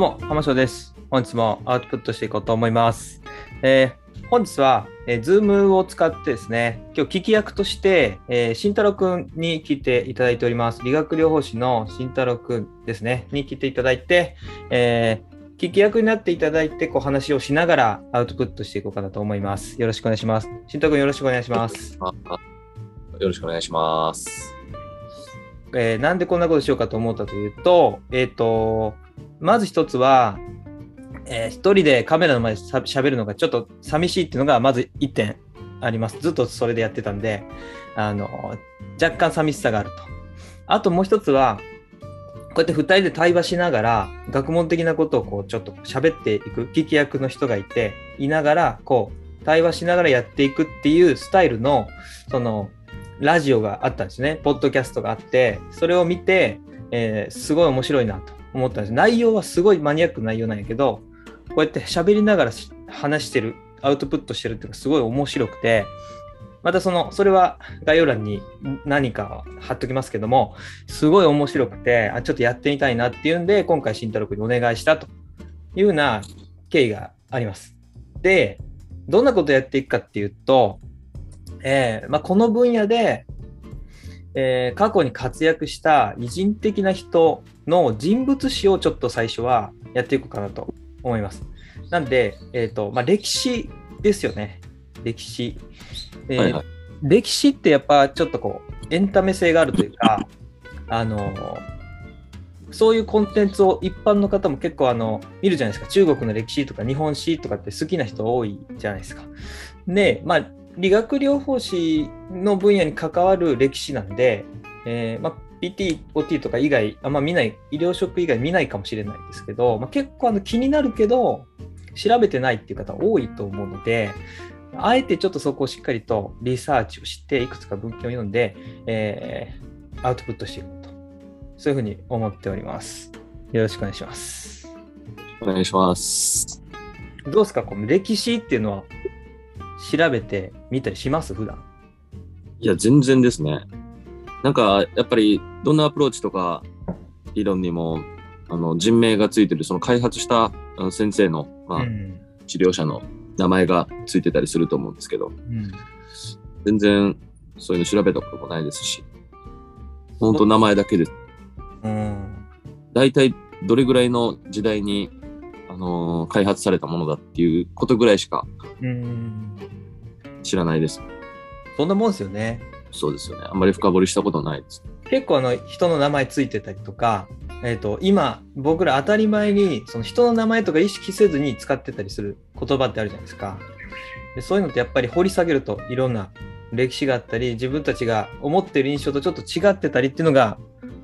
どうも、浜翔です。本日もアウトプットしていこうと思います。えー本日は、えー、Zoom を使ってですね、今日聞き役として、えー、慎太郎くんに聞いていただいております。理学療法士の慎太郎くんですね、に聞いていただいて、えー聞き役になっていただいて、こう話をしながらアウトプットしていこうかなと思います。よろしくお願いします。慎太郎くんよろしくお願いします。よろしくお願いします。えーなんでこんなことしようかと思ったというと、えっ、と、まず一つは、えー一人でカメラの前でしゃ喋るのがちょっと寂しいっていうのがまず一点あります。ずっとそれでやってたんで、あの、若干寂しさがあると。あともう一つは、こうやって二人で対話しながら、学問的なことをこうちょっと喋っていく、聞き役の人がいて、いながら、こう、対話しながらやっていくっていうスタイルの、その、ラジオがあったんですね。ポッドキャストがあって、それを見て、えーすごい面白いなと思ったんです。内容はすごいマニアックな内容なんやけど、こうやって喋りながら話してる、アウトプットしてるっていうのがすごい面白くて、またその、それは概要欄に何か貼っときますけども、すごい面白くて、あ、ちょっとやってみたいなっていうんで、今回慎太郎君にお願いしたというような経緯があります。で、どんなことをやっていくかっていうと、えーまあ、この分野で、えー過去に活躍した偉人的な人の人物史をちょっと最初はやっていこうかなと思います。なんで、えっ、と、まあ、歴史ですよね。歴史。えーはいはい。歴史ってやっぱちょっとこう、エンタメ性があるというか、あの、そういうコンテンツを一般の方も結構あの見るじゃないですか。中国の歴史とか日本史とかって好きな人多いじゃないですか。で、まあ、理学療法士の分野に関わる歴史なんで、えーまあ、PT、OT とか以外、あんま見ない、医療職以外見ないかもしれないですけど、まあ、結構あの気になるけど、調べてないっていう方多いと思うので、あえてちょっとそこをしっかりとリサーチをして、いくつか文献を読んで、えーアウトプットしていこうと。そういうふうに思っております。よろしくお願いします。お願いします。どうですか？この歴史っていうのは調べてみたりします？普段。いや、全然ですね。なんか、やっぱり、どんなアプローチとか、理論にも、あの、人名がついてる、その開発した先生の、まあ、うん治療者の名前がついてたりすると思うんですけど、うん全然、そういうの調べたこともないですし、本当名前だけです。うん大体、どれぐらいの時代に、あのー開発されたものだっていうことぐらいしかうん知らないです。そんなもんですよね。そうですよね。あんまり深掘りしたことないです。結構あの人の名前ついてたりとか、えー、と今僕ら当たり前にその人の名前とか意識せずに使ってたりする言葉ってあるじゃないですか。でそういうのってやっぱり掘り下げるといろんな歴史があったり自分たちが思ってる印象とちょっと違ってたりっていうのが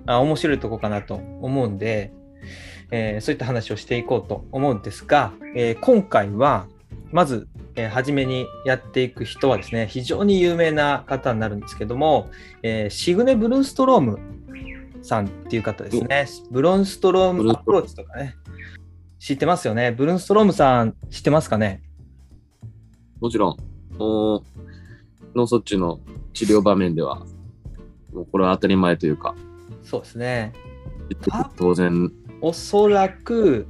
あ面白いとこかなと思うんで、えーそういった話をしていこうと思うんですが、えー今回はまず、えー初めにやっていく人はですね非常に有名な方になるんですけども、えーシグネ・ブルンストロームさんっていう方ですね。ブロンストロームアプローチとかね。知ってますよね？ブルンストロームさん知ってますかね？もちろん、脳卒中の治療場面では、もうこれは当たり前というか、そうですね。当然、おそらく、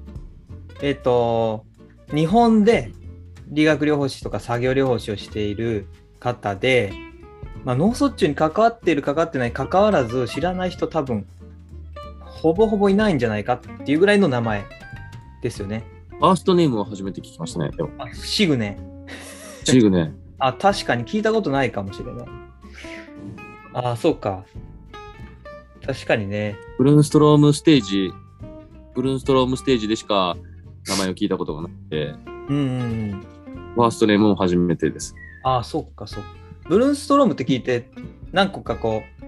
えっ、と、日本で理学療法士とか作業療法士をしている方で、まあ、脳卒中に関わっている、関わってない、関わらず知らない人多分、ほぼほぼいないんじゃないかっていうぐらいの名前ですよね。ファーストネームを初めて聞きましたね。でも、あシグネ。チーグね、あ、確かに聞いたことないかもしれない。あ、そうか。確かにね。ブルーンストロームステージ、ブルーンストロームステージでしか名前を聞いたことがなくて、うんうんうん。ファーストネームも初めてです。あ、そうか、そうか。ブルーンストロームって聞いて、何個かこう、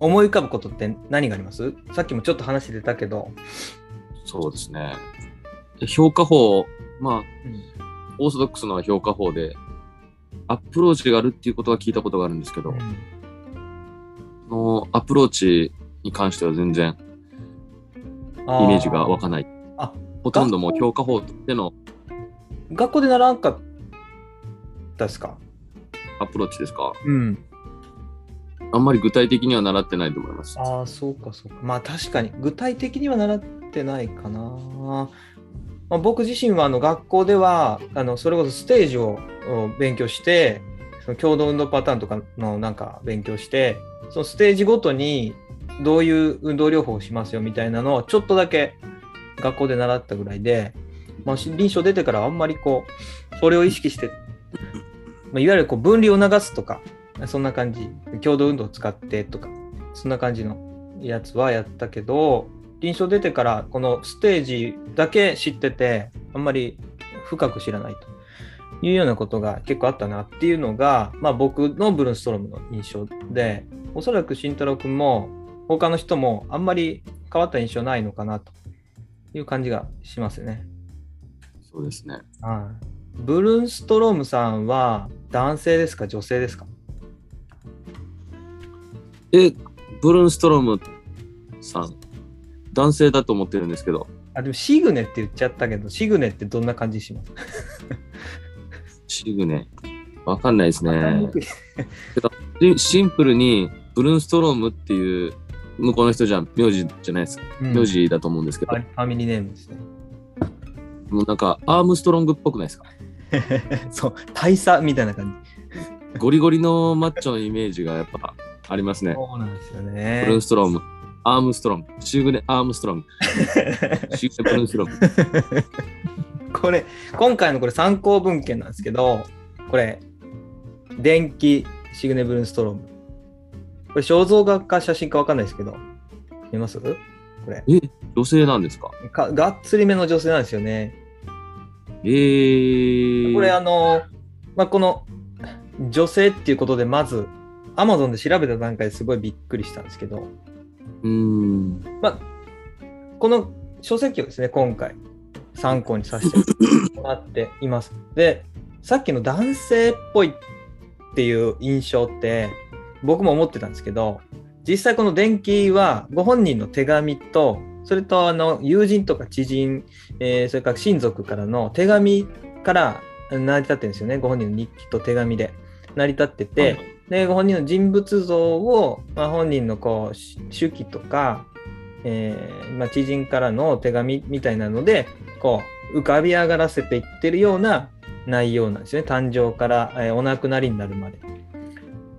思い浮かぶことって何があります？さっきもちょっと話してたけど。そうですね。で評価法、まあ、うんオーソドックスな評価法で、アプローチがあるっていうことは聞いたことがあるんですけど、そのアプローチに関しては全然イメージが湧かない。あほとんどもう評価法としての学校で習わんかったですか？アプローチですか？うん。あんまり具体的には習ってないと思います。ああ、そうか、そうか。まあ確かに、具体的には習っってないかな。まあ、僕自身はあの学校ではあのそれこそステージをを勉強してその共同運動パターンとかのなんか勉強してそのステージごとにどういう運動療法をしますよみたいなのをちょっとだけ学校で習ったぐらいで、まあ、臨床出てからあんまりこうそれを意識して、まあ、いわゆるこう分離を流すとかそんな感じ。共同運動を使ってとかそんな感じのやつはやったけど臨床出てからこのステージだけ知っててあんまり深く知らないというようなことが結構あったなっていうのが、まあ、僕のブルーストロムの印象でおそらく慎太郎君も他の人もあんまり変わった印象ないのかなと。いう感じがしますね。そうですね。はい。ブルーストロームさんは男性ですか女性ですか？え、ブルーンストロームさん、男性だと思ってるんですけど、あ、でもシグネって言っちゃったけど、シグネってどんな感じします？シグネ。わかんないですね シンプルに、ブルーンストロームっていう、向こうの人じゃん、名字じゃないですか。うん名字だと思うんですけど、ファミリーネームですね。もうなんか、アームストロングっぽくないですか？そう、大佐みたいな感ゴリゴリのマッチョのイメージがやっぱありますじ。ね。そうなんですよブルー。ストローム、アームストロング、シグネ、アームストロング、シグネ、ブルーンストローム。これ、今回のこれ参考文献なんですけど、これ、電気シグネブルーンストローム。これ肖像画か写真かわかんないですけど、見ます？これえ、女性なんですか？か。がっつりめの女性なんですよね。えー。これあの、まあ、この女性っていうことでまず Amazon で調べた段階ですごいびっくりしたんですけど、うーん。まあ、この書籍をですね今回参考にさせてもらっています。でさっきの男性っぽいっていう印象って僕も思ってたんですけど実際この電気はご本人の手紙とそれとあの友人とか知人、えーそれから親族からの手紙から成り立ってるんですよね。ご本人の日記と手紙で。成り立ってて、でご本人の人物像を、まあ、本人のこうし手記とか、えーまあ、知人からの手紙みたいなのでこう浮かび上がらせていってるような内容なんですよね。誕生から、えーお亡くなりになるまで。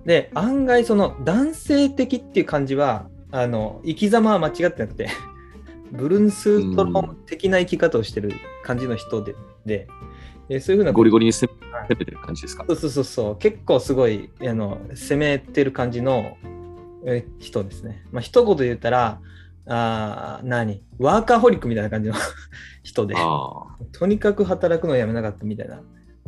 で案外その男性的っていう感じはあの生き様は間違ってなくて ブルーストローム的な生き方をしてる感じの人でで、えーそういうふうなゴリゴリに攻めてる感じですか？そうそうそうそう。結構すごいあの攻めてる感じのえ人ですね。まあ一言で言ったらあー何？ワーカーホリックみたいな感じの 人で。あとにかく働くのをやめなかったみたいな、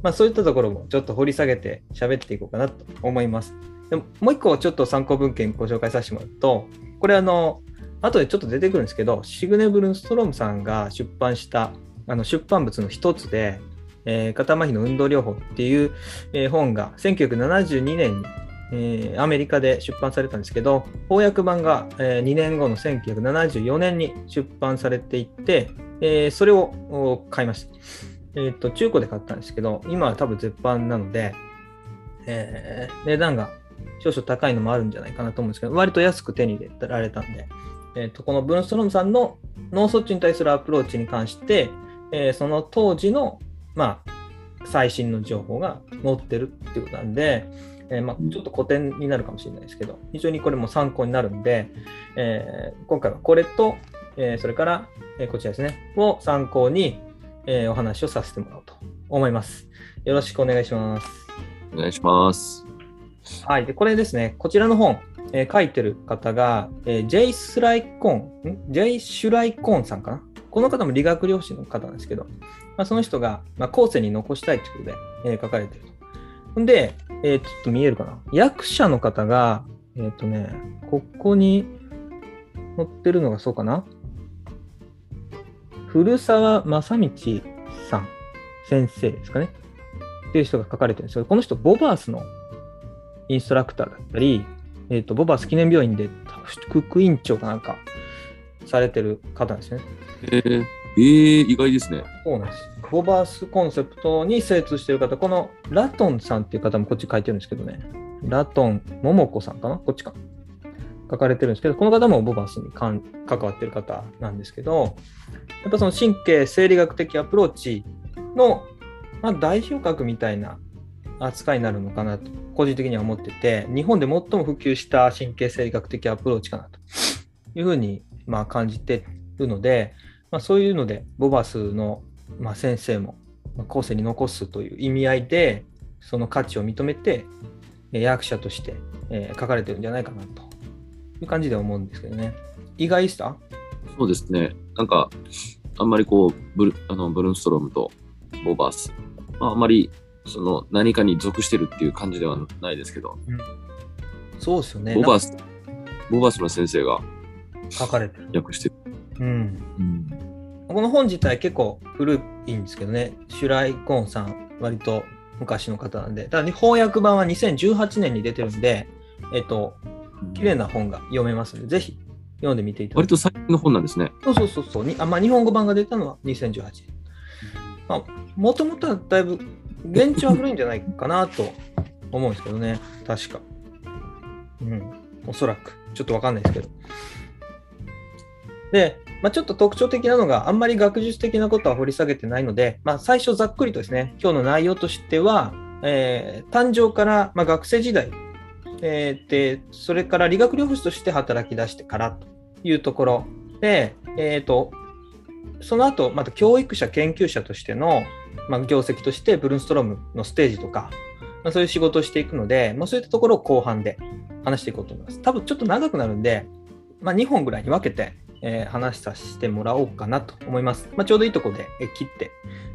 まあ、そういったところもちょっと掘り下げて喋っていこうかなと思います。でももう一個ちょっと参考文献ご紹介させてもらうとこれあの後でちょっと出てくるんですけどシグネ・ブルンストロームさんが出版したあの出版物の一つでえー肩麻痺の運動療法っていう、えー本が1972年に、えーアメリカで出版されたんですけど、翻訳版が、え2年後の1974年に出版されていて、えーそれを買いました。えっ、と、中古で買ったんですけど、今は多分絶版なので、えー値段が少々高いのもあるんじゃないかなと思うんですけど、割と安く手に入れられたんで、えーとこのブルーンストロムさんの脳卒中に対するアプローチに関して、えーその当時のまあ、最新の情報が載ってるっていうことなんで、えーまあ、ちょっと古典になるかもしれないですけど、非常にこれも参考になるんで、えー今回はこれと、えーそれから、えーこちらですね、を参考に、えーお話をさせてもらおうと思います。よろしくお願いします。お願いします。はい。で、これですね、こちらの本、えー書いてる方が、えージェイ・スライコーン、ん？ジェイ・シュライコーンさんかな？この方も理学療師の方なんですけど、まあ、その人が、まあ、後世に残したいということで、えー書かれてると。ほんで、えーちょっと見えるかな？役者の方が、えっ、とね、ここに載ってるのがそうかな？古澤正道さん、先生ですかね。っていう人が書かれてるんですけど、この人、ボバースのインストラクターだったり、えっ、と、ボバース記念病院で副院長かなんかされてる方なんですね。えー、えー、意外ですね。そうなんです。ボバースコンセプトに精通してる方、このラトンさんっていう方もこっち書いてるんですけどね。ラトン桃子さんかな？こっちか。書かれてるんですけど、この方もボバスに関わってる方なんですけど、やっぱその神経生理学的アプローチの、まあ、代表格みたいな扱いになるのかなと、個人的には思ってて、日本で最も普及した神経生理学的アプローチかなというふうにまあ感じてるので、まあ、そういうので、ボバスのまあ先生も後世に残すという意味合いで、その価値を認めて、役者として書かれてるんじゃないかなと。いう感じで思うんですけどね。意外でした？そうですね。なんか、あんまりこう、ブルあのブルーンストロームとボバース、まあ、あんまりその何かに属してるっていう感じではないですけど、うん、そうですよね。ボバース、ボバースの先生が書かれてる。訳してる。うん。うんこの本自体結構古いんですけどね、シュライコーンさん、割と昔の方なんで、ただ翻訳版は2018年に出てるんで、えっと、綺麗な本が読めますので、ぜひ読んでみていただき割と最近の本なんですね。そうそうそうそうにあ、まあ、日本語版が出たのは2018年。まあ、もともとはだいぶ、現地は古いんじゃないかなと思うんですけどね、確か。うん、おそらく。ちょっとわかんないですけど。で、まあ、ちょっと特徴的なのがあんまり学術的なことは掘り下げてないので、まあ、最初ざっくりとですね、今日の内容としては、えー、誕生から、まあ、学生時代、えー、で、それから理学療法士として働き出してからというところで、えーと、その後また教育者、研究者としての、まあ、業績としてブルンストロームのステージとか、まあ、そういう仕事をしていくので、まあ、そういったところを後半で話していこうと思います。多分ちょっと長くなるんで、まあ、2本ぐらいに分けてえー、話させてもらおうかなと思います。まあ、ちょうどいいとこで、切って、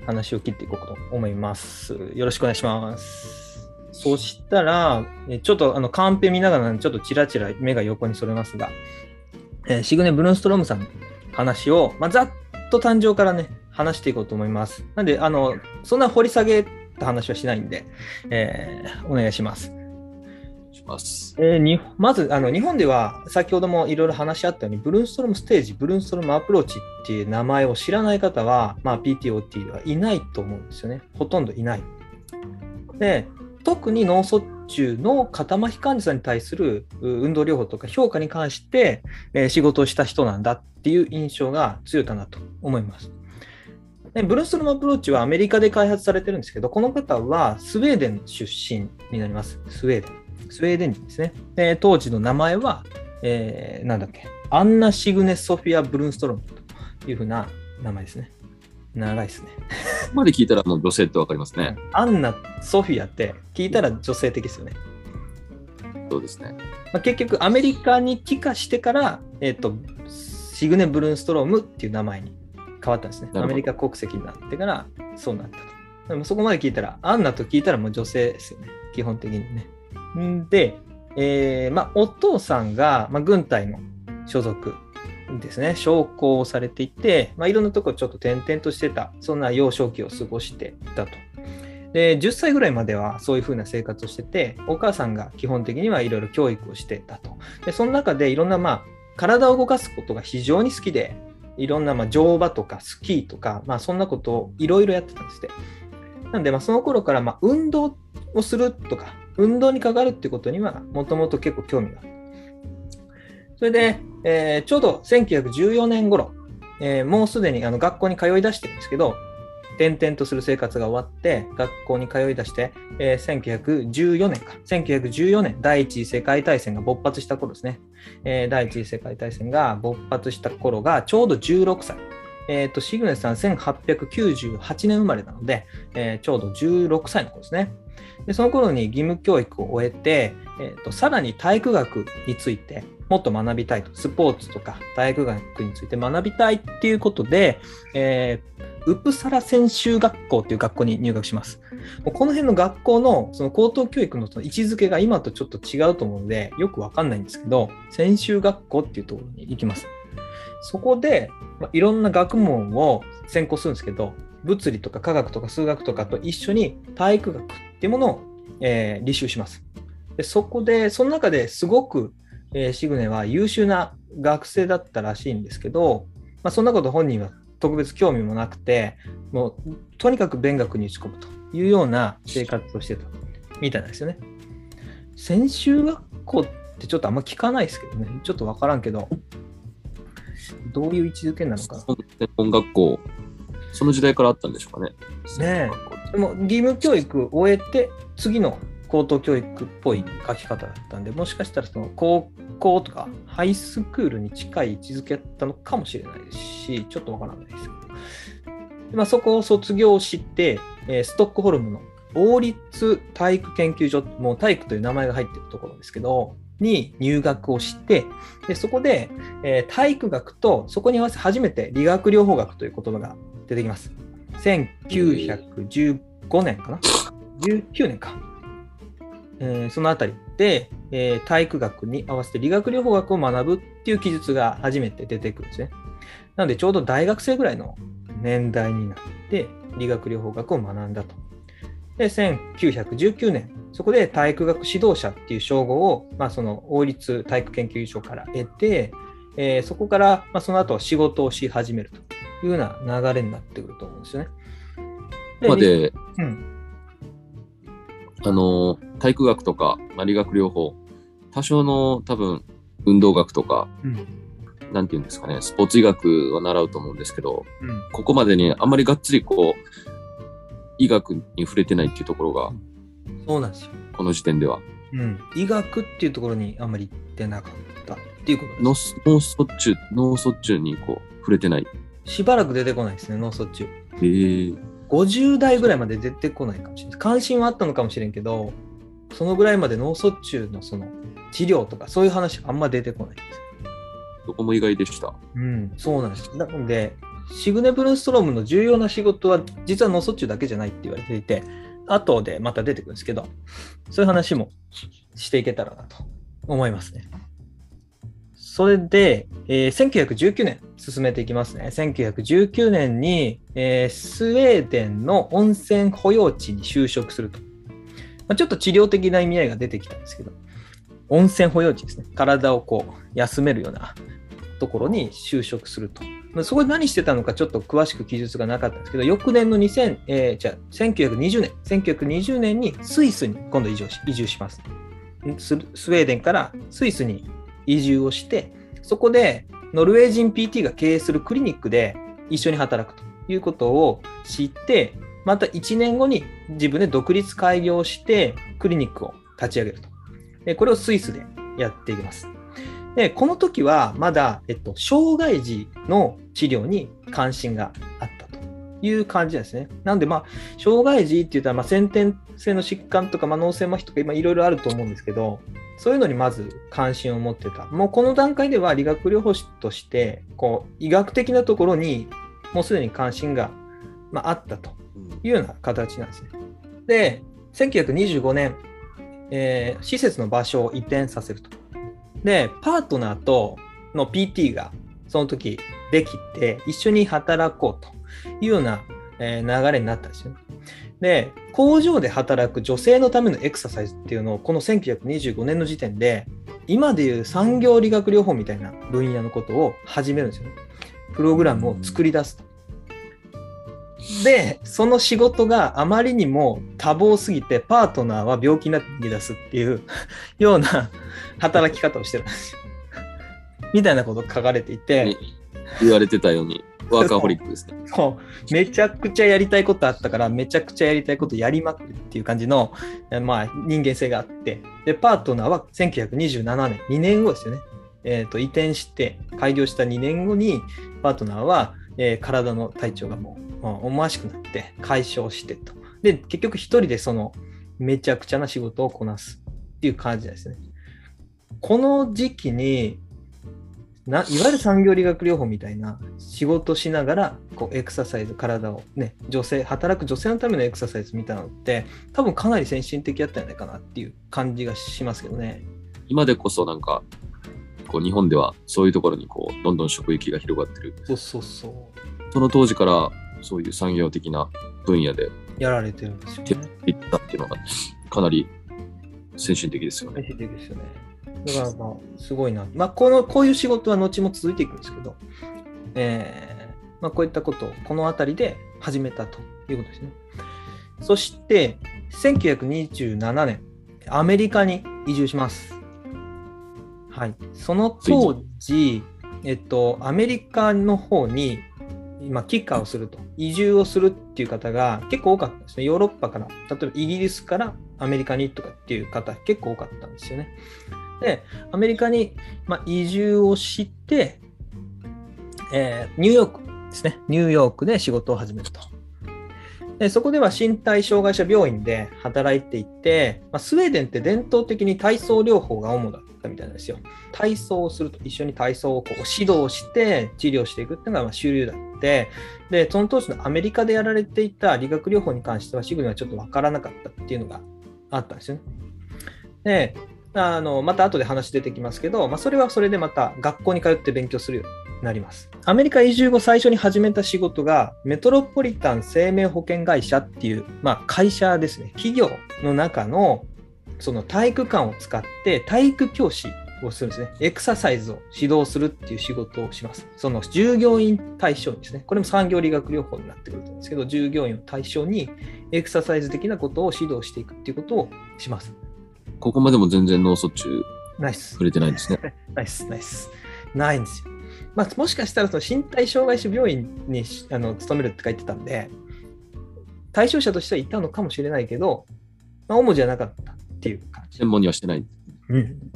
話を切っていこうと思います。よろしくお願いします。そしたら、えちょっとあのカンペ見ながら、ちょっとちらちら目が横にそれますが、えー、シグネ・ブルーンストロームさんの話を、まあ、ざっと誕生からね、話していこうと思います。なんで、あの、そんな掘り下げた話はしないんで、えー、お願いします。します。えー、にまずあの、日本では先ほどもいろいろ話し合ったように、ブルーンストロームステージ、ブルーンストロームアプローチっていう名前を知らない方は、まあ、PTOT ではいないと思うんですよね。ほとんどいない。で、特に脳卒中の肩麻痺患者さんに対する運動療法とか評価に関して、え、仕事をした人なんだっていう印象が強いかなと思います。でブルーストロムアプローチはアメリカで開発されてるんですけど、この方はスウェーデン出身になります。スウェーデン。スウェーデン人ですね。で当時の名前は、えー、なんだっけ、アンナ・シグネ・ソフィア・ブルーストロムというふうな名前ですね。長いですね。ここまで聞いたらもう女性ってわかりますね。アンナ・ソフィアって聞いたら女性的ですよね。そうですね。まあ、結局、アメリカに帰化してから、えっ、ー、と、シグネ・ブルーンストロームっていう名前に変わったんですね。アメリカ国籍になってからそうなったと。でもそこまで聞いたら、アンナと聞いたらもう女性ですよね。基本的にね。で、えーまあ、お父さんが、まあ、軍隊の所属ですね、将校をされていて、まあ、いろんなところちょっと転々としてた、そんな幼少期を過ごしていたと。で、10歳ぐらいまではそういうふうな生活をしてて、お母さんが基本的にはいろいろ教育をしてたと。で、その中でいろんな、まあ、体を動かすことが非常に好きで、いろんな、まあ、乗馬とかスキーとか、まあ、そんなことをいろいろやってたんですね。なんで、まあ、その頃から、まあ、運動をするとか、運動にかかるってことには、もともと結構興味がある。それで、えー、ちょうど1914年頃、えー、もうすでにあの学校に通い出してるんですけど、転々とする生活が終わって、学校に通い出して、えー、1914年か、1914年、第一次世界大戦が勃発した頃ですね。えー、第一次世界大戦が勃発した頃がちょうど16歳。え、ー、と、シグネスさん1898年生まれなので、えー、ちょうど16歳の頃ですね。でその頃に義務教育を終えて、えーと、さらに体育学についてもっと学びたいと、スポーツとか体育学について学びたいっていうことで、えー、ウプサラ専修学校っていう学校に入学します。もうこの辺の学校のその高等教育のその位置づけが今とちょっと違うと思うので、よくわかんないんですけど、専修学校っていうところに行きます。そこで、まあ、いろんな学問を専攻するんですけど、物理とか科学とか数学とかと一緒に体育学っていうものを、えー、履修します。でそこで、その中ですごく、えー、シグネは優秀な学生だったらしいんですけど、まあ、そんなこと本人は特別興味もなくて、もうとにかく勉学に打ち込むというような生活をしてたみたいなんですよね。専修学校っってちょっとあんま聞かないですけどね。ちょっとわからんけど、どういう位置づけなのかな。専門学校、その時代からあったんでしょうかね。ねえ。でも義務教育を終えて、次の高等教育っぽい書き方だったんで、もしかしたらその高校とかハイスクールに近い位置づけだったのかもしれないですし、ちょっとわからないですけど。まあ、そこを卒業して、え、ストックホルムの王立体育研究所、もう体育という名前が入ってるところですけど、に入学をして、でそこで、え、体育学とそこに合わせ初めて理学療法学という言葉が出てきます。1915年かな ?19 年か。えー、そのあたりで、えー、体育学に合わせて理学療法学を学ぶっていう記述が初めて出てくるんですね。なのでちょうど大学生ぐらいの年代になって理学療法学を学んだと。で、1919年、そこで体育学指導者っていう称号を、まあ、その王立体育研究所から得て、えー、そこから、まあ、その後仕事をし始めるというような流れになってくると思うんですよね。で、まで、うん、あの、体育学とか、まあ、理学療法、多少の多分、運動学とか、うん、なんていうんですかね、スポーツ医学は習うと思うんですけど、うん、ここまでにあんまりがっつりこう、医学に触れてないっていうところが、そうなんですよ。この時点では。うん。医学っていうところにあんまり行ってなかったっていうことです。脳卒中、脳卒中にこう、触れてない。しばらく出てこないですね、脳卒中。へえー。50代ぐらいまで出てこないかもしれない。関心はあったのかもしれんけど、そのぐらいまで脳卒中のその治療とかそういう話あんま出てこないです。そこも意外でした。うん、そうなんです。なので、シグネ・ブルンストロームの重要な仕事は実は脳卒中だけじゃないって言われていて、後でまた出てくるんですけど、そういう話もしていけたらなと思いますね。それで、えー、1919年進めていきますね。1919年に、えー、スウェーデンの温泉保養地に就職すると。まあ、ちょっと治療的な意味合いが出てきたんですけど、温泉保養地ですね。体をこう休めるようなところに就職すると。まあそこで何してたのかちょっと詳しく記述がなかったんですけど、翌年の2000、えー、じゃあ1920年、1920年にスイスに今度移住し移住しますス。スウェーデンからスイスに移住をして、そこでノルウェー人 PT が経営するクリニックで一緒に働くということを知って、また1年後に自分で独立開業してクリニックを立ち上げると。これをスイスでやっていきます。で、この時はまだ、えっと、障害児の治療に関心があったという感じですね。なんで、まあ、障害児って言ったら、まあ、先天性の疾患とか、まあ、脳性麻痺とか、今いろいろあると思うんですけど、そういうのにまず関心を持ってた。もうこの段階では理学療法士として、こう、医学的なところにもうすでに関心が、まあ、あったというような形なんですね。で、1925年、えー、施設の場所を移転させると。で、パートナーとの PT がその時できて、一緒に働こうというような、流れになったんですよね。で、工場で働く女性のためのエクササイズっていうのを、この1925年の時点で、今でいう産業理学療法みたいな分野のことを始めるんですよね。プログラムを作り出すと。で、その仕事があまりにも多忙すぎて、パートナーは病気になって逃げ出すっていう ような働き方をしてるんですよ。みたいなこと書かれていて。言われてたように、ワーカーホリックですね。そう。めちゃくちゃやりたいことあったから、めちゃくちゃやりたいことやりまくるっていう感じの、まあ、人間性があって、で、パートナーは1927年、2年後ですよね。えっ、ー、と、移転して、開業した2年後に、パートナーは、えー、体の体調がもう、思わしくなって解消してと。で、結局一人でそのめちゃくちゃな仕事をこなすっていう感じですね。この時期にないわゆる産業理学療法みたいな仕事しながらこうエクササイズ体をね女性働く女性のためのエクササイズみたいなのって多分かなり先進的だったんじゃないかなっていう感じがしますけどね今でこそなんかこう日本ではそういうところにこうどんどん職域が広がってるそうそうそうその当時からそういう産業的な分野でやられてるんですよね。いったっていうのがかなり先進的ですよね。先進的ですよね。だからまあ、すごいな。まあ、この、こういう仕事は後も続いていくんですけど、えー、まあ、こういったことをこの辺りで始めたということですね。そして、1927年、アメリカに移住します。はい、その当時、えっと、アメリカの方に今、キッカーをすると、移住をするっていう方が結構多かったんですね。ヨーロッパから、例えばイギリスからアメリカにとかっていう方結構多かったんですよね。で、アメリカに、まあ、移住をして、えーニューヨークですね。ニューヨークで仕事を始めると。でそこでは身体障害者病院で働いていて、まあ、スウェーデンって伝統的に体操療法が主だったみたいなんですよ。体操をすると、一緒に体操をこう指導して治療していくっていうのがまあ主流だって、で、その当時のアメリカでやられていた理学療法に関しては、シグにはちょっとわからなかったっていうのがあったんですよね。で、あのまた後で話出てきますけど、まあ、それはそれでまた学校に通って勉強するようになります。アメリカ移住後最初に始めた仕事がメトロポリタン生命保険会社っていう、まあ、会社ですね。企業の中のその体育館を使って体育教師をするんですね。エクササイズを指導するっていう仕事をします。その従業員対象にですね。これも産業理学療法になってくると思うんですけど、従業員を対象にエクササイズ的なことを指導していくっていうことをします。ここまでも全然脳卒中ナイス触。れてないんですね。ナイス、ナイス。ないんですよ。まあ、もしかしたらその身体障害者病院にしあの勤めるって書いてたんで、対象者としてはいたのかもしれないけど、まあ、主じゃなかったっていう感じ。専門にはしてない。うん、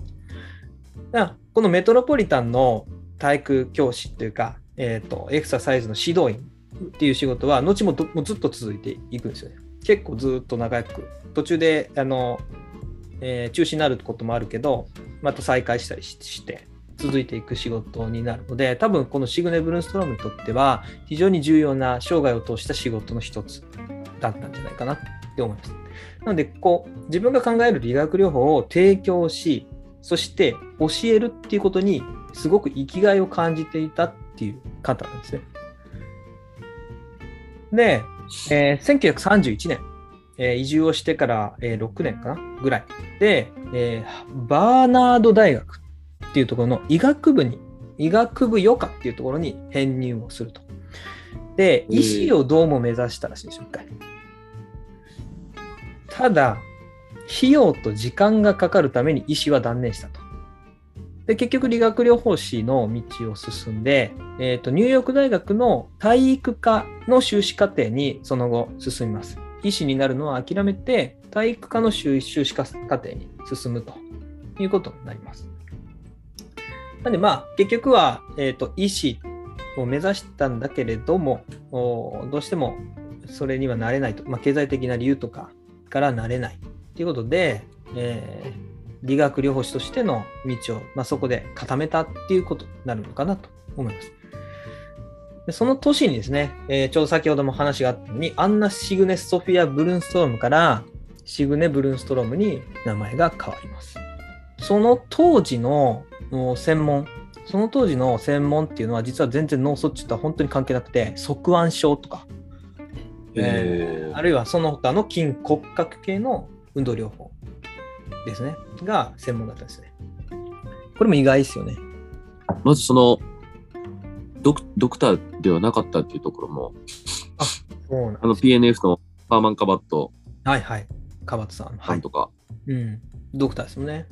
だこのメトロポリタンの体育教師っていうか、えー、とエクササイズの指導員っていう仕事は後もどもずっと続いていくんですよね。結構ずっと長く途中であの、えー中止になることもあるけどまた再開したりして続いていく仕事になるので多分このシグネ・ブルンストロームにとっては非常に重要な生涯を通した仕事の一つだったんじゃないかなって思います。なのでこう自分が考える理学療法を提供しそして教えるっていうことにすごく生きがいを感じていたっていう方なんですね。で、えー1931年、えー移住をしてから、えー6年かなぐらいで、えーバーナード大学っていうところの医学部に、医学部余科っていうところに編入をすると。で、えー医師をどうも目指したらしいんですよ、一回。ただ、費用と時間がかかるために医師は断念したと。で、結局理学療法士の道を進んで、えっ、と、ニューヨーク大学の体育科の修士課程にその後進みます。医師になるのは諦めて、体育科の修士課程に進むということになります。なんでまあ、結局は、えっ、と、医師を目指したんだけれども、どうしてもそれにはなれないと、まあ、経済的な理由とかからなれないということで、えー理学療法士としての道を、まあ、そこで固めたっていうことになるのかなと思います。でその年にですね、えーちょうど先ほども話があったように、アンナ・シグネ・ソフィア・ブルンストロームからシグネ・ブルンストロームに名前が変わります。その当時のお専門、その当時の専門っていうのは実は全然脳卒中とは本当に関係なくて、側腕症とか、えーあるいはその他の筋骨格系の運動療法ですね、が専門だったんですね。これも意外ですよね。まずそのドク、ドクターではなかったっていうところも、そうなんあの PNF のパーマン・カバットはいはい。カバツさん。はいさんと。か、うん。ドクターですもんね。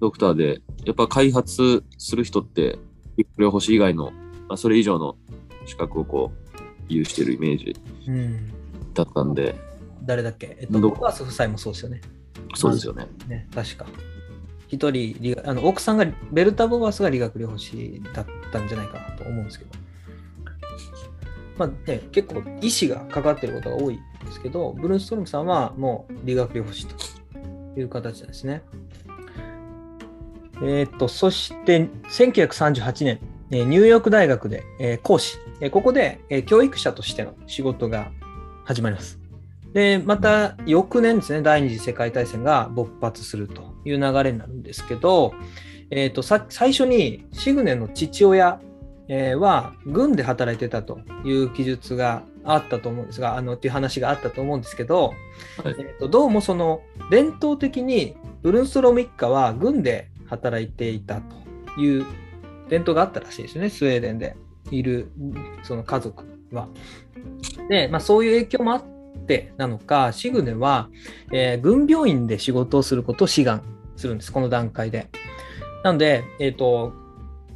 ドクターで、やっぱ開発する人って、療法士以外の、まあ、それ以上の資格をこう、有してるイメージうん。だったんで、誰だっけ？えっと、どボバース夫妻もそうですよね。そうですよね。ね、確か。一人あの、奥さんが、ベルタ・ボバースが理学療法士だったんじゃないかなと思うんですけど。まあね、結構医師が関わってることが多いんですけど、ブルーストロムさんはもう理学療法士という形なんですね。えーっと、そして1938年、えーニューヨーク大学で、えー講師、えーここで、えー教育者としての仕事が始まります。で、また翌年ですね、第二次世界大戦が勃発するという流れになるんですけど、えー、とさ最初にシグネの父親、えーは軍で働いてたという記述があったと思うんですが、あのっていう話があったと思うんですけど、はいえーとどうもその伝統的にブルンストローム一家は軍で働いていたという伝統があったらしいですね、スウェーデンでいるその家族は。で、まあ、そういう影響もあってなのか、シグネは、えー軍病院で仕事をすることを志願するんです、この段階で。なので、えっ、と、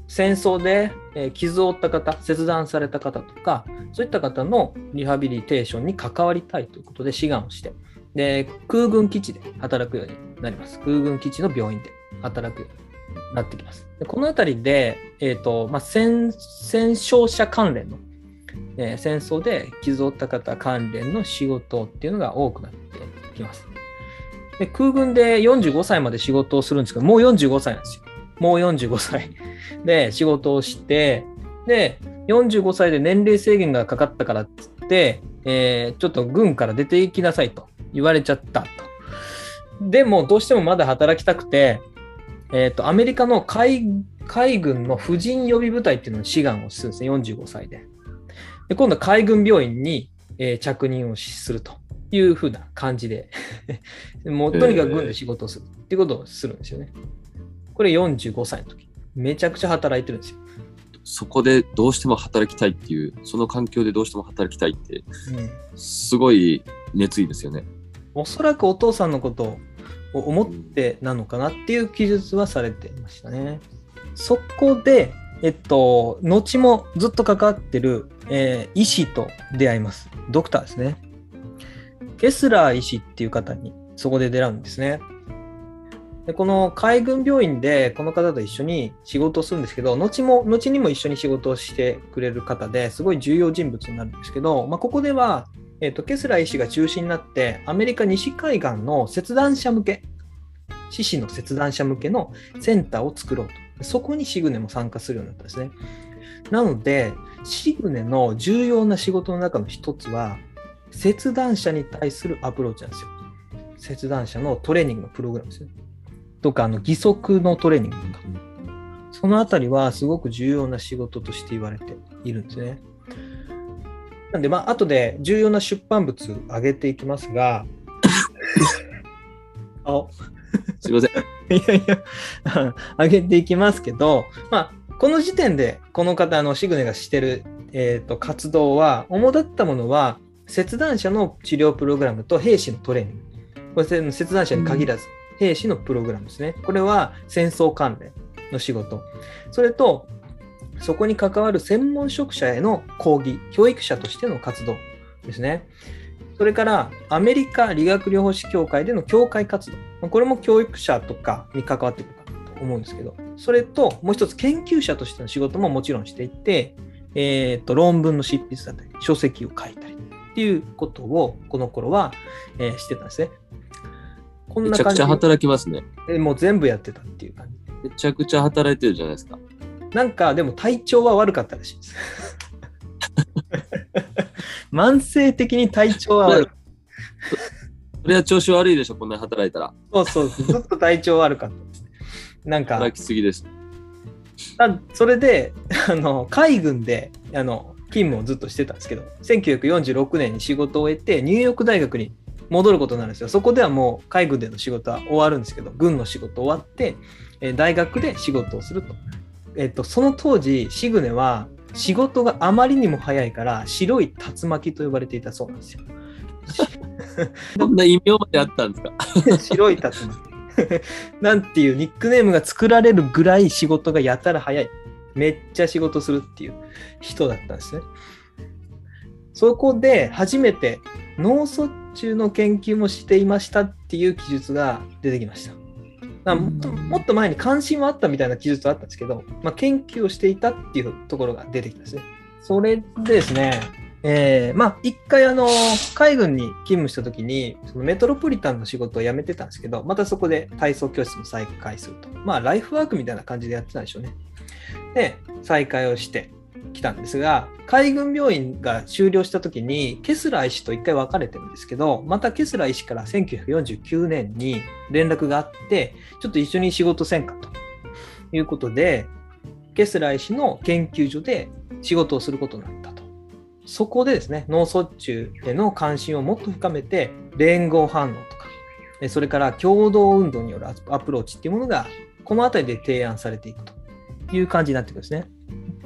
戦争で、え傷を負った方、切断された方とか、そういった方のリハビリテーションに関わりたいということで志願をして、で、空軍基地で働くようになります。空軍基地の病院で働くようになってきます。でこのあたりで、えっ、と、まあ、戦、戦傷者関連の、えー戦争で傷を負った方関連の仕事っていうのが多くなってきます。で空軍で45歳まで仕事をするんですけど、もう45歳なんですよ。もう45歳で仕事をして、で、45歳で年齢制限がかかったからっつって、えーちょっと軍から出て行きなさいと言われちゃったと。でも、どうしてもまだ働きたくて、えっ、と、アメリカの海海軍の婦人予備部隊っていうのに志願をするんですね、45歳で。で今度は海軍病院に、えー着任をするというふうな感じで、もうとにかく軍で仕事をするっていうことをするんですよね。これ45歳の時。めちゃくちゃ働いてるんですよ。そこでどうしても働きたいっていう、その環境でどうしても働きたいって、すごい熱意ですよね。おそらくお父さんのことを思ってなのかなっていう記述はされていましたね。そこで、えっと、後もずっと関わってる、えー医師と出会います。ドクターですね。ケスラー医師っていう方にそこで出会うんですね。でこの海軍病院でこの方と一緒に仕事をするんですけど、後も、後にも一緒に仕事をしてくれる方ですごい重要人物になるんですけど、まあ、ここでは、えっとケスラー医師が中心になって、アメリカ西海岸の切断者向け、獅子の切断者向けのセンターを作ろうと。そこにシグネも参加するようになったんですね。なので、シグネの重要な仕事の中の一つは、切断者に対するアプローチなんですよ。切断者のトレーニングのプログラムですね。とか、あの義足のトレーニングとか。そのあたりはすごく重要な仕事として言われているんですね。なんで、まあ、後で重要な出版物上げていきますが、あ、すいません。いやいや、上げていきますけど、まあ、この時点で、この方、あの、シグネがしてる、えーと活動は、主だったものは、切断者の治療プログラムと兵士のトレーニング。これ、切断者に限らず、兵士のプログラムですね。これは戦争関連の仕事。それと、そこに関わる専門職者への講義、教育者としての活動ですね。それから、アメリカ理学療法士協会での協会活動。まあこれも教育者とかに関わってくる思うんですけど、それと、もう一つ研究者としての仕事ももちろんしていて、えー、と論文の執筆だったり、書籍を書いたりっていうことを、この頃は、えーしてたんですね。こんめちゃくちゃ働きますね。えもう全部やってたっていう感じ。めちゃくちゃ働いてるじゃないですか。なんか、でも体調は悪かったらしいです。慢性的に体調は悪かっ それは調子悪いでしょ、こんなに働いたら。た。そうそう、ずっと体調悪かったです。なんか、働きすぎです。あそれで あの海軍であの勤務をずっとしてたんですけど1946年に仕事を終えてニューヨーク大学に戻ることになるんですよそこではもう海軍での仕事は終わるんですけど軍の仕事終わって、えー大学で仕事をすると,、えっとその当時シグネは仕事があまりにも早いから白い竜巻と呼ばれていたそうなんですよ こんな異名まであったんですか？白い竜巻 なんていうニックネームが作られるぐらい仕事がやたら早い。めっちゃ仕事するっていう人だったんですね。そこで初めて脳卒中の研究もしていましたっていう記述が出てきました。もっともっと前に関心はあったみたいな記述はあったんですけど、まあ、研究をしていたっていうところが出てきたんですね。それでですね、えーまあ一回あの海軍に勤務した時にそのメトロポリタンの仕事を辞めてたんですけどまたそこで体操教室も再開すると。まあライフワークみたいな感じでやってたんでしょうね。で再開をしてきたんですが海軍病院が終了した時にケスラー医師と一回別れてるんですけどまたケスラー医師から1949年に連絡があってちょっと一緒に仕事せんかと。いうことでケスラー医師の研究所で仕事をすることになった。そこでですね、脳卒中への関心をもっと深めて、連合反応とか、それから共同運動によるアプローチっていうものが、この辺りで提案されていくという感じになってくるんですね。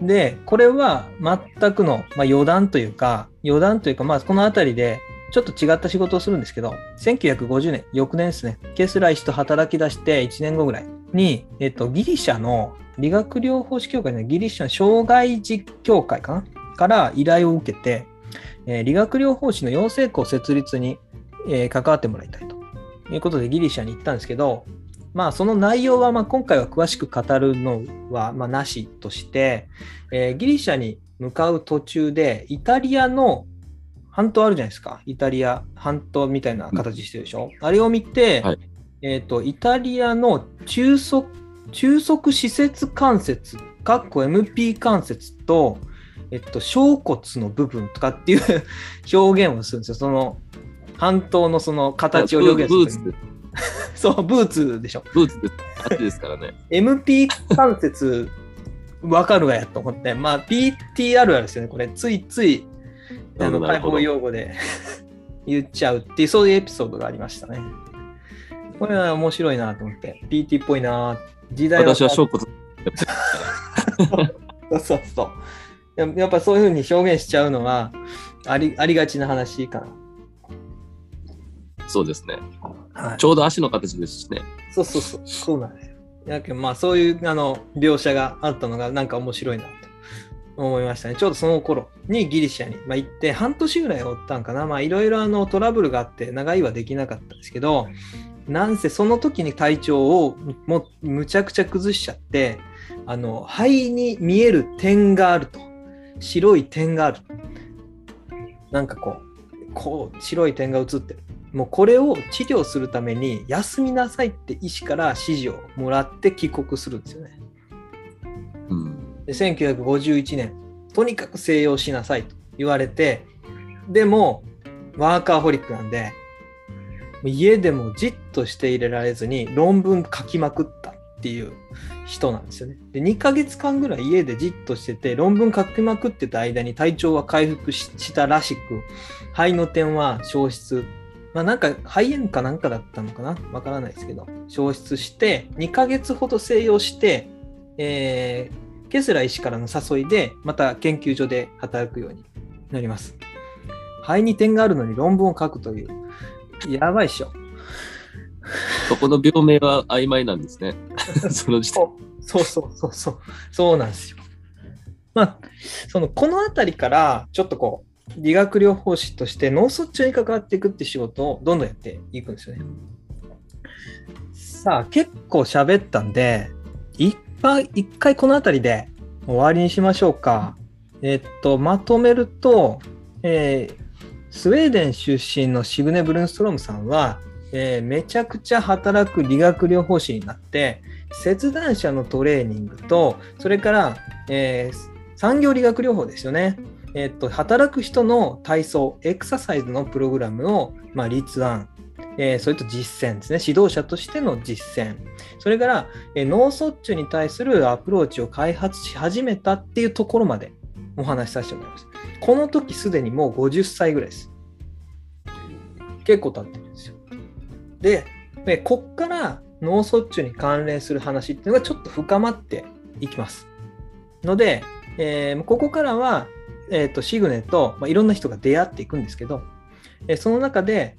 で、これは全くの、まあ、余談というか、余談というか、まあ、この辺りでちょっと違った仕事をするんですけど、1950年、翌年ですね、ケスラー医師と働き出して1年後ぐらいに、えっと、ギリシャの理学療法士協会のギリシャの障害児協会かなから依頼を受けて、えー理学療法士の養成校設立に、えー関わってもらいたいということでギリシャに行ったんですけど、まあその内容はまあ今回は詳しく語るのはまあなしとして、えーギリシャに向かう途中でイタリアの半島あるじゃないですか。イタリア半島みたいな形してるでしょ。あれを見て、はいえっ、と、イタリアの中足、中足施設関節、かっこ MP 関節と、えっと、小骨の部分とかっていう 表現をするんですよ。その、半島のその形を表現する。そう、ブーツでしょ。ブーツです。あっちですからね。MP 関節、わかるわやと思って。まあ、PT あるあるですよね。これ、ついつい、あの、解放用語で 言っちゃうっていう、そういうエピソードがありましたね。これは面白いなと思って。PT っぽいな時代私は小骨。そうそうそう。ややっぱそういうふうに表現しちゃうのはありありがちな話かそうですね。な。はいち、ょうど足の形ですしね。そうそうそう。そうなんですよ。やけどまあそういうあの描写があったのがなんか面白いなと思いましたね。ちょうどその頃にギリシャに、まあ、行って半年ぐらいおったんかな。まあいろいろあのトラブルがあって長居はできなかったんですけど、なんせその時に体調をもむちゃくちゃ崩しちゃって、あの肺に見える点があると。白い点がある。なんかこう、こう白い点が映ってる。もうこれを治療するために休みなさいって医師から指示をもらって帰国するんですよね。うん。で1951年、とにかく静養しなさいと言われて、でも、ワーカーホリックなんで、家でもじっとしていれられずに論文書きまくったっていう人なんですよね。で、2ヶ月間ぐらい家でじっとしてて、論文書きまくってた間に体調は回復したらしく、肺の点は消失。まあなんか肺炎かなんかだったのかな？わからないですけど、消失して、2ヶ月ほど静養して、えー、ケスラ医師からの誘いで、また研究所で働くようになります。肺に点があるのに論文を書くという。やばいっしょ。そこの病名は曖昧なんですね。その時点。そうそうそうそう。そうなんですよ。まあ、その、このあたりから、ちょっとこう、理学療法士として脳卒中に関わっていくって仕事をどんどんやっていくんですよね。さあ、結構喋ったんで、いっぱい、一回このあたりで終わりにしましょうか。えっと、まとめると、えースウェーデン出身のシグネ・ブルンストロームさんは、えーめちゃくちゃ働く理学療法士になって、切断者のトレーニングと、それから、えー産業理学療法ですよね。えっと、働く人の体操、エクササイズのプログラムを、まあ、立案、えーそれと実践ですね。指導者としての実践。それから、えー脳卒中に対するアプローチを開発し始めたっていうところまでお話しさせてもらいます。この時すでにもう50歳ぐらいです。結構経ってるんですよ。で、でこっから脳卒中に関連する話っていうのがちょっと深まっていきます。ので、えーここからは、えーとシグネと、まあ、いろんな人が出会っていくんですけど、えーその中で、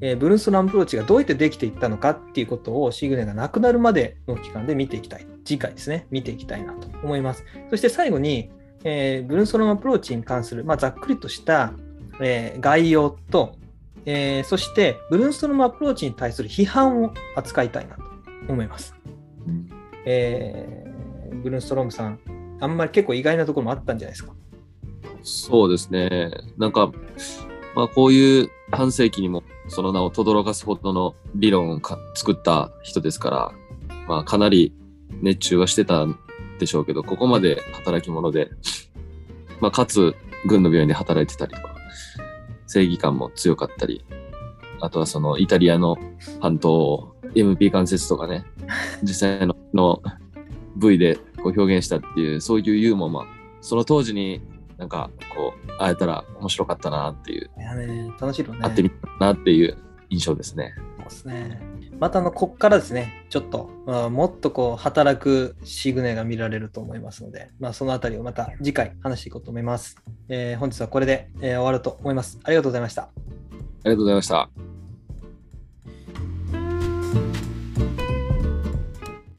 えーブルーストランプローチがどうやってできていったのかっていうことをシグネが亡くなるまでの期間で見ていきたい。次回ですね、見ていきたいなと思います。そして最後に、えーブルーストラムアプローチに関する、まあ、ざっくりとした、え概要と、えーそしてブルーストラムアプローチに対する批判を扱いたいなと思います。うんえーブルーストロームさん、あんまり結構意外なところもあったんじゃないですか？そうですね。なんか、まあこういう半世紀にもその名を轟かすほどの理論をか作った人ですから、まあかなり熱中はしてたんでしょうけど、ここまで働き者で、まあかつ軍の病院で働いてたりとか、正義感も強かったり、あとはそのイタリアの半島を MP 関節とかね、実際のの部位でこう表現したっていう、そういうユーモアも、その当時になんかこう会えたら面白かったなっていう、いやね、楽しいのね。会ってみたなっていう印象ですね。そうですね。またあの、こっからですね、ちょっと、まあ、もっとこう、働くシグネが見られると思いますので、まあ、その辺りをまた次回話していこうと思います。えー本日はこれで、えー終わると思います。ありがとうございました。ありがとうございました。